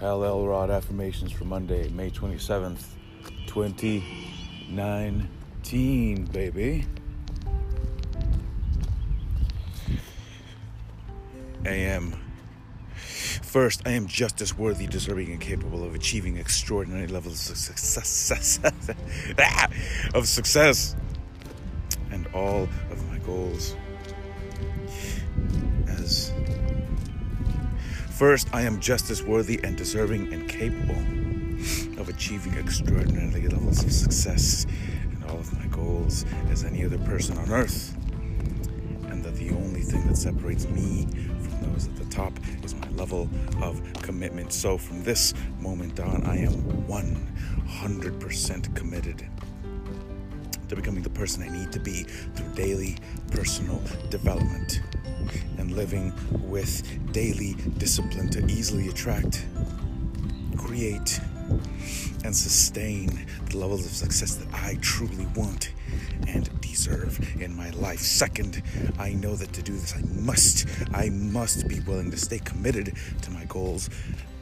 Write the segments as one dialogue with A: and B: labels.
A: Hal Elrod affirmations for Monday, May 27th, 2019, baby. I am. First, I am just as worthy, deserving, and capable of achieving extraordinary levels of success, of success, and all of my goals. First, I am just as worthy and deserving and capable of achieving extraordinary levels of success and all of my goals as any other person on earth. And that the only thing that separates me from those at the top is my level of commitment. So from this moment on, I am 100% committed to becoming the person I need to be through daily personal development and living with daily discipline to easily attract, create, and sustain the levels of success that I truly want and deserve in my life. Second, I know that to do this, I must, I must be willing to stay committed to my goals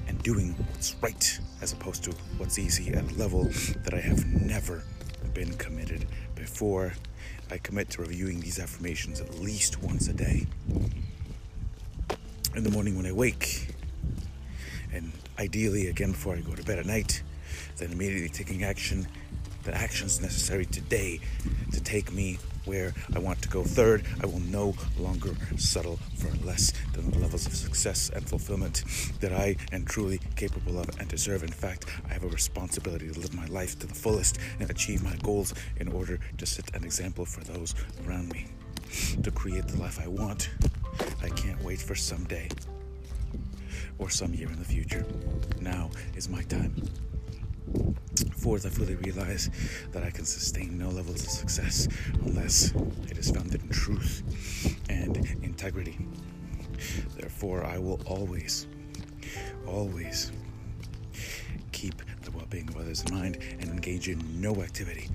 A: and doing what's right as opposed to what's easy at a level that I have never been committed before. I commit to reviewing these affirmations at least once a day. In the morning when I wake, and ideally again before I go to bed at night, then immediately taking action, the actions necessary today to take me where I want to go. Third, I will no longer settle for less than the levels of success and fulfillment that I am truly capable of and deserve. In fact, I have a responsibility to live my life to the fullest and achieve my goals in order to set an example for those around me. To create the life I want, I can't wait for someday or some year in the future. Now is my time. I fully realize that I can sustain no levels of success unless it is founded in truth and integrity. Therefore, I will always, always keep the well being of others in mind and engage in no activity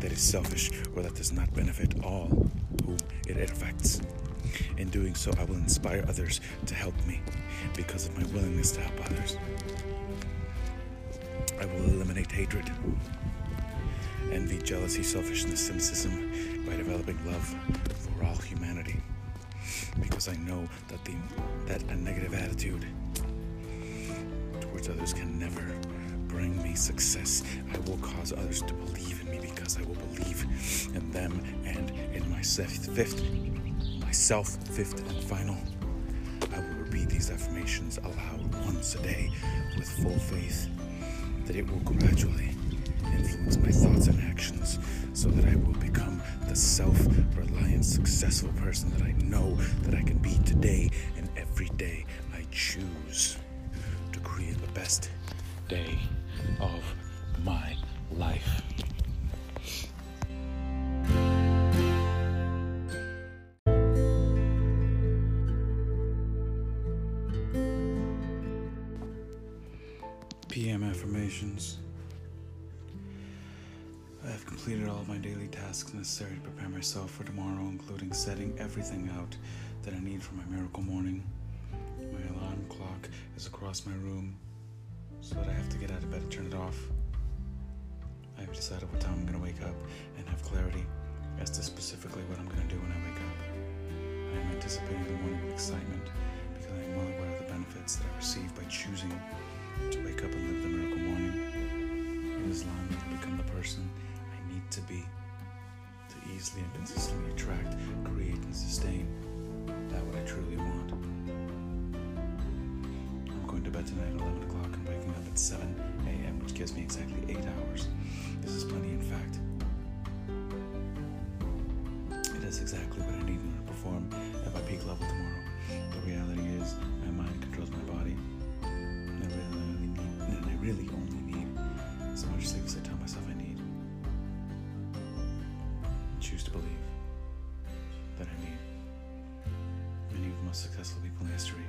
A: that is selfish or that does not benefit all whom it affects. In doing so, I will inspire others to help me because of my willingness to help others. I will eliminate hatred, envy, jealousy, selfishness, cynicism by developing love for all humanity. Because I know that the that a negative attitude towards others can never bring me success. I will cause others to believe in me because I will believe in them and in myself. Fifth, myself. Fifth and final. I will repeat these affirmations aloud once a day with full faith that it will gradually influence my thoughts and actions so that I will become the self reliant, successful person that I know that I can be today and every day I choose to create the best day of PM affirmations. I have completed all my daily tasks necessary to prepare myself for tomorrow, including setting everything out that I need for my miracle morning. My alarm clock is across my room, so that I have to get out of bed and turn it off. I have decided what time I'm going to wake up and have clarity as to specifically what I'm going to do when I wake up. I am anticipating the morning with excitement because I am well aware of the benefits that I receive by choosing to wake up and live the miracle morning. Has allowed to become the person I need to be to easily and consistently attract, create, and sustain that what I truly want. I'm going to bed tonight at 11 o'clock and waking up at 7 a.m., which gives me exactly 8 hours. This is plenty, in fact. It is exactly what I need in order to perform at my peak level tomorrow. The reality is, my mind controls my body. Really only need so much sleep as I tell myself I need. And choose to believe that I need. Many of the most successful people in history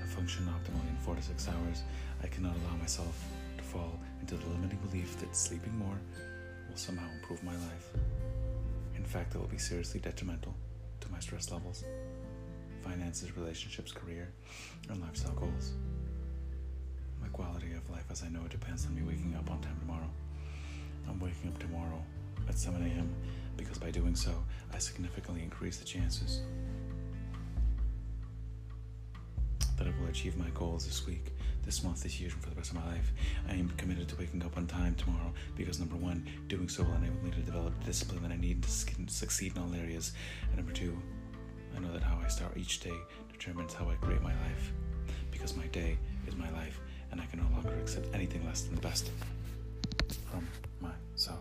A: have functioned optimally in four to six hours. I cannot allow myself to fall into the limiting belief that sleeping more will somehow improve my life. In fact, it will be seriously detrimental to my stress levels, finances, relationships, career, and lifestyle goals. Quality of life as I know it depends on me waking up on time tomorrow. I'm waking up tomorrow at 7 a.m. because by doing so, I significantly increase the chances that I will achieve my goals this week, this month, this year, and for the rest of my life. I am committed to waking up on time tomorrow because number one, doing so will enable me to develop the discipline that I need to succeed in all areas. And number two, I know that how I start each day determines how I create my life because my day accept anything less than the best from myself.